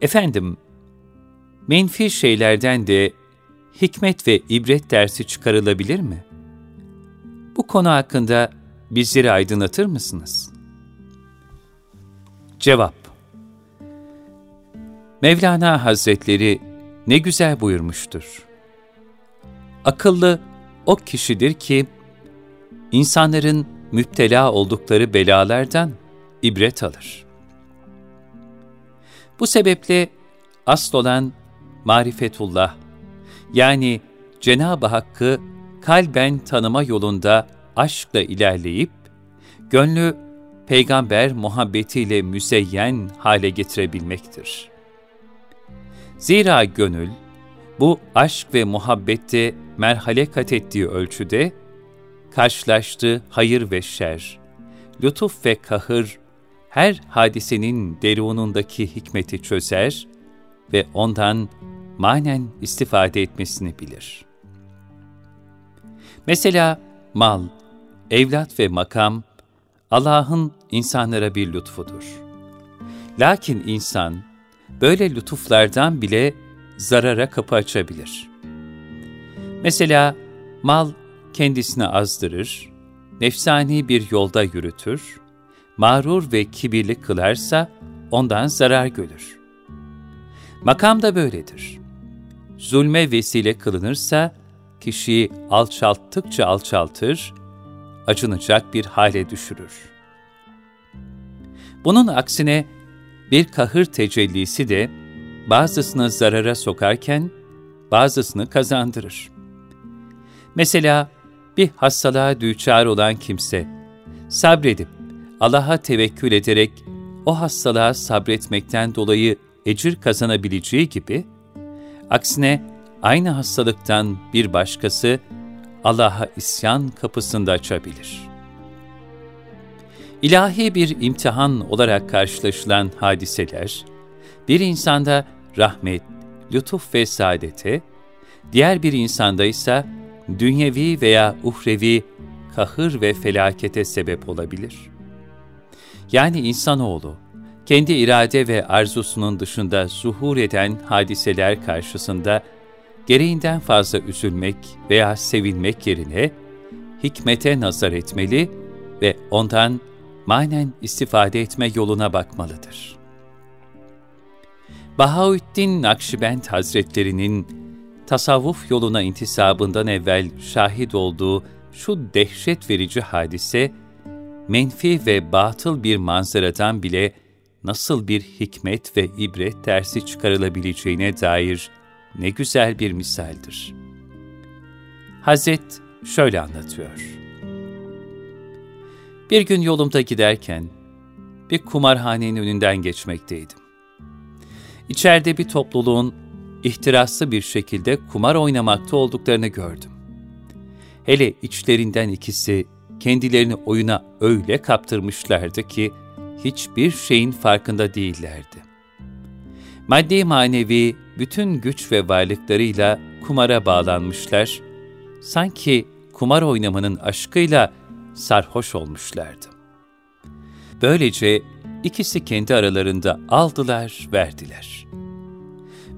Efendim, menfi şeylerden de hikmet ve ibret dersi çıkarılabilir mi? Bu konu hakkında bizleri aydınlatır mısınız? Cevap Mevlana Hazretleri ne güzel buyurmuştur. Akıllı o kişidir ki, insanların müptela oldukları belalardan ibret alır. Bu sebeple asıl olan marifetullah, yani Cenab-ı Hakk'ı kalben tanıma yolunda aşkla ilerleyip, gönlü peygamber muhabbetiyle müzeyyen hale getirebilmektir. Zira gönül, bu aşk ve muhabbette merhale kat ettiği ölçüde, karşılaştığı hayır ve şer, lütuf ve kahır her hadisenin derunundaki hikmeti çözer ve ondan manen istifade etmesini bilir. Mesela mal, evlat ve makam, Allah'ın insanlara bir lütfudur. Lakin insan, böyle lütuflardan bile zarara kapı açabilir. Mesela mal kendisini azdırır, nefsani bir yolda yürütür, mağrur ve kibirli kılarsa ondan zarar görür. Makam da böyledir. Zulme vesile kılınırsa kişiyi alçalttıkça alçaltır, acınacak bir hale düşürür. Bunun aksine bir kahır tecellisi de bazısını zarara sokarken bazısını kazandırır. Mesela bir hastalığa düçar olan kimse sabredip Allah'a tevekkül ederek o hastalığa sabretmekten dolayı ecir kazanabileceği gibi, aksine aynı hastalıktan bir başkası Allah'a isyan kapısında açabilir. İlahi bir imtihan olarak karşılaşılan hadiseler, bir insanda rahmet, lütuf ve saadete, diğer bir insanda ise dünyevi veya uhrevi kahır ve felakete sebep olabilir.'' Yani insanoğlu, kendi irade ve arzusunun dışında zuhur eden hadiseler karşısında gereğinden fazla üzülmek veya sevinmek yerine hikmete nazar etmeli ve ondan manen istifade etme yoluna bakmalıdır. Bahaüddin Nakşibend Hazretlerinin tasavvuf yoluna intisabından evvel şahit olduğu şu dehşet verici hadise, menfi ve batıl bir manzaradan bile nasıl bir hikmet ve ibret dersi çıkarılabileceğine dair ne güzel bir misaldir. Hazret şöyle anlatıyor. Bir gün yolumda giderken bir kumarhanenin önünden geçmekteydim. İçeride bir topluluğun ihtiraslı bir şekilde kumar oynamakta olduklarını gördüm. Hele içlerinden ikisi kendilerini oyuna öyle kaptırmışlardı ki hiçbir şeyin farkında değillerdi. Maddi manevi bütün güç ve varlıklarıyla kumara bağlanmışlar, sanki kumar oynamanın aşkıyla sarhoş olmuşlardı. Böylece ikisi kendi aralarında aldılar, verdiler.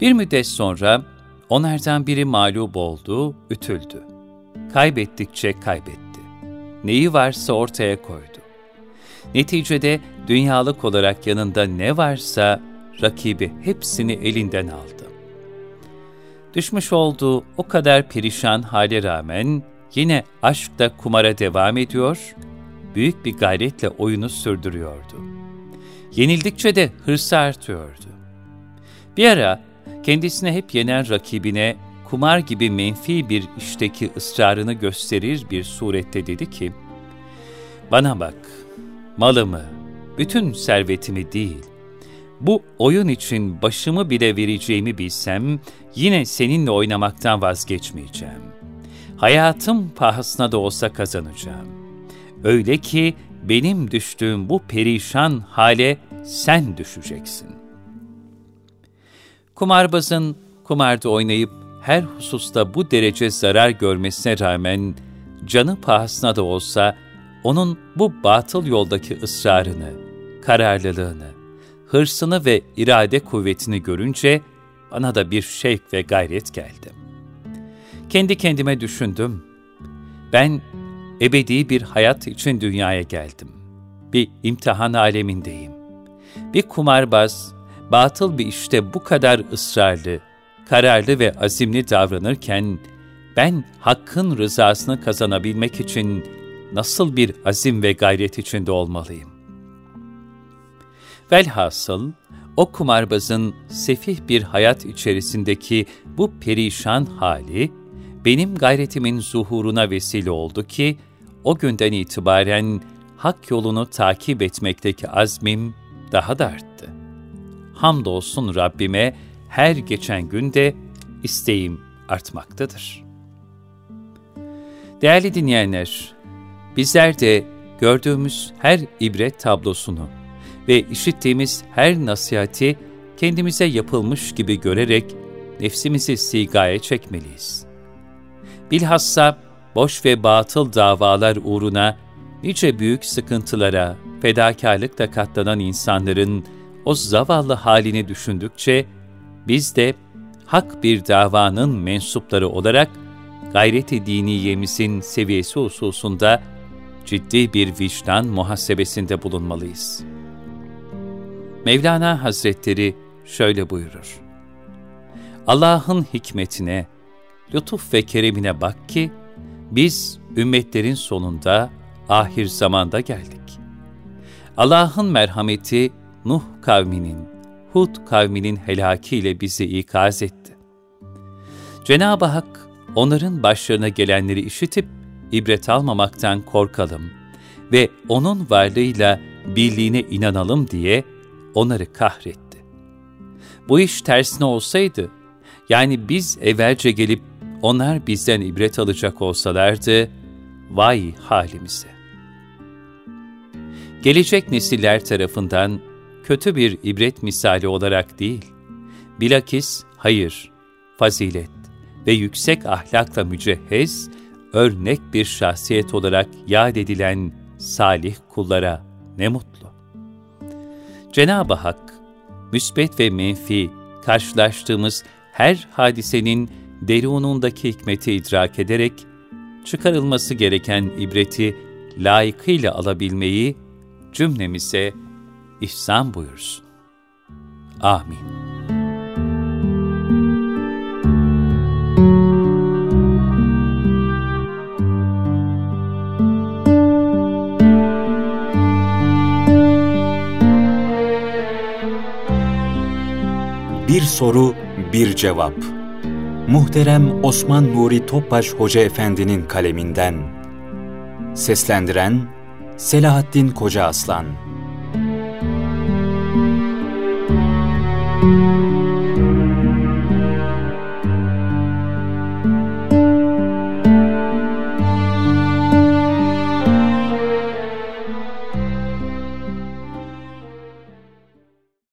Bir müddet sonra onlardan biri mağlup oldu, ütüldü. Kaybettikçe kaybetti neyi varsa ortaya koydu. Neticede dünyalık olarak yanında ne varsa rakibi hepsini elinden aldı. Düşmüş olduğu o kadar perişan hale rağmen yine aşkta kumara devam ediyor, büyük bir gayretle oyunu sürdürüyordu. Yenildikçe de hırsı artıyordu. Bir ara kendisine hep yenen rakibine kumar gibi menfi bir işteki ısrarını gösterir bir surette dedi ki, ''Bana bak, malımı, bütün servetimi değil, bu oyun için başımı bile vereceğimi bilsem, yine seninle oynamaktan vazgeçmeyeceğim. Hayatım pahasına da olsa kazanacağım. Öyle ki benim düştüğüm bu perişan hale sen düşeceksin. Kumarbazın kumarda oynayıp her hususta bu derece zarar görmesine rağmen canı pahasına da olsa onun bu batıl yoldaki ısrarını, kararlılığını, hırsını ve irade kuvvetini görünce bana da bir şevk ve gayret geldi. Kendi kendime düşündüm. Ben ebedi bir hayat için dünyaya geldim. Bir imtihan alemindeyim. Bir kumarbaz, batıl bir işte bu kadar ısrarlı, kararlı ve azimli davranırken, ben hakkın rızasını kazanabilmek için nasıl bir azim ve gayret içinde olmalıyım? Velhasıl, o kumarbazın sefih bir hayat içerisindeki bu perişan hali, benim gayretimin zuhuruna vesile oldu ki, o günden itibaren hak yolunu takip etmekteki azmim daha da arttı. Hamdolsun Rabbime her geçen günde isteğim artmaktadır. Değerli dinleyenler, bizler de gördüğümüz her ibret tablosunu ve işittiğimiz her nasihati kendimize yapılmış gibi görerek nefsimizi sigaya çekmeliyiz. Bilhassa boş ve batıl davalar uğruna nice büyük sıkıntılara, fedakarlıkla katlanan insanların o zavallı halini düşündükçe, biz de hak bir davanın mensupları olarak gayret-i diniyemizin seviyesi hususunda ciddi bir vicdan muhasebesinde bulunmalıyız. Mevlana Hazretleri şöyle buyurur. Allah'ın hikmetine, lütuf ve keremine bak ki, biz ümmetlerin sonunda ahir zamanda geldik. Allah'ın merhameti Nuh kavminin, Hud kavminin helakiyle bizi ikaz etti. Cenab-ı Hak onların başlarına gelenleri işitip ibret almamaktan korkalım ve O'nun varlığıyla birliğine inanalım diye onları kahretti. Bu iş tersine olsaydı, yani biz evvelce gelip onlar bizden ibret alacak olsalardı, vay halimize. Gelecek nesiller tarafından kötü bir ibret misali olarak değil, bilakis hayır, fazilet ve yüksek ahlakla mücehhez, örnek bir şahsiyet olarak yad edilen salih kullara ne mutlu. Cenab-ı Hak, müsbet ve menfi karşılaştığımız her hadisenin derunundaki hikmeti idrak ederek, çıkarılması gereken ibreti layıkıyla alabilmeyi cümlemize ihsan buyursun. Amin. Bir soru, bir cevap. Muhterem Osman Nuri Topbaş Hoca Efendi'nin kaleminden. Seslendiren Selahattin Koca Aslan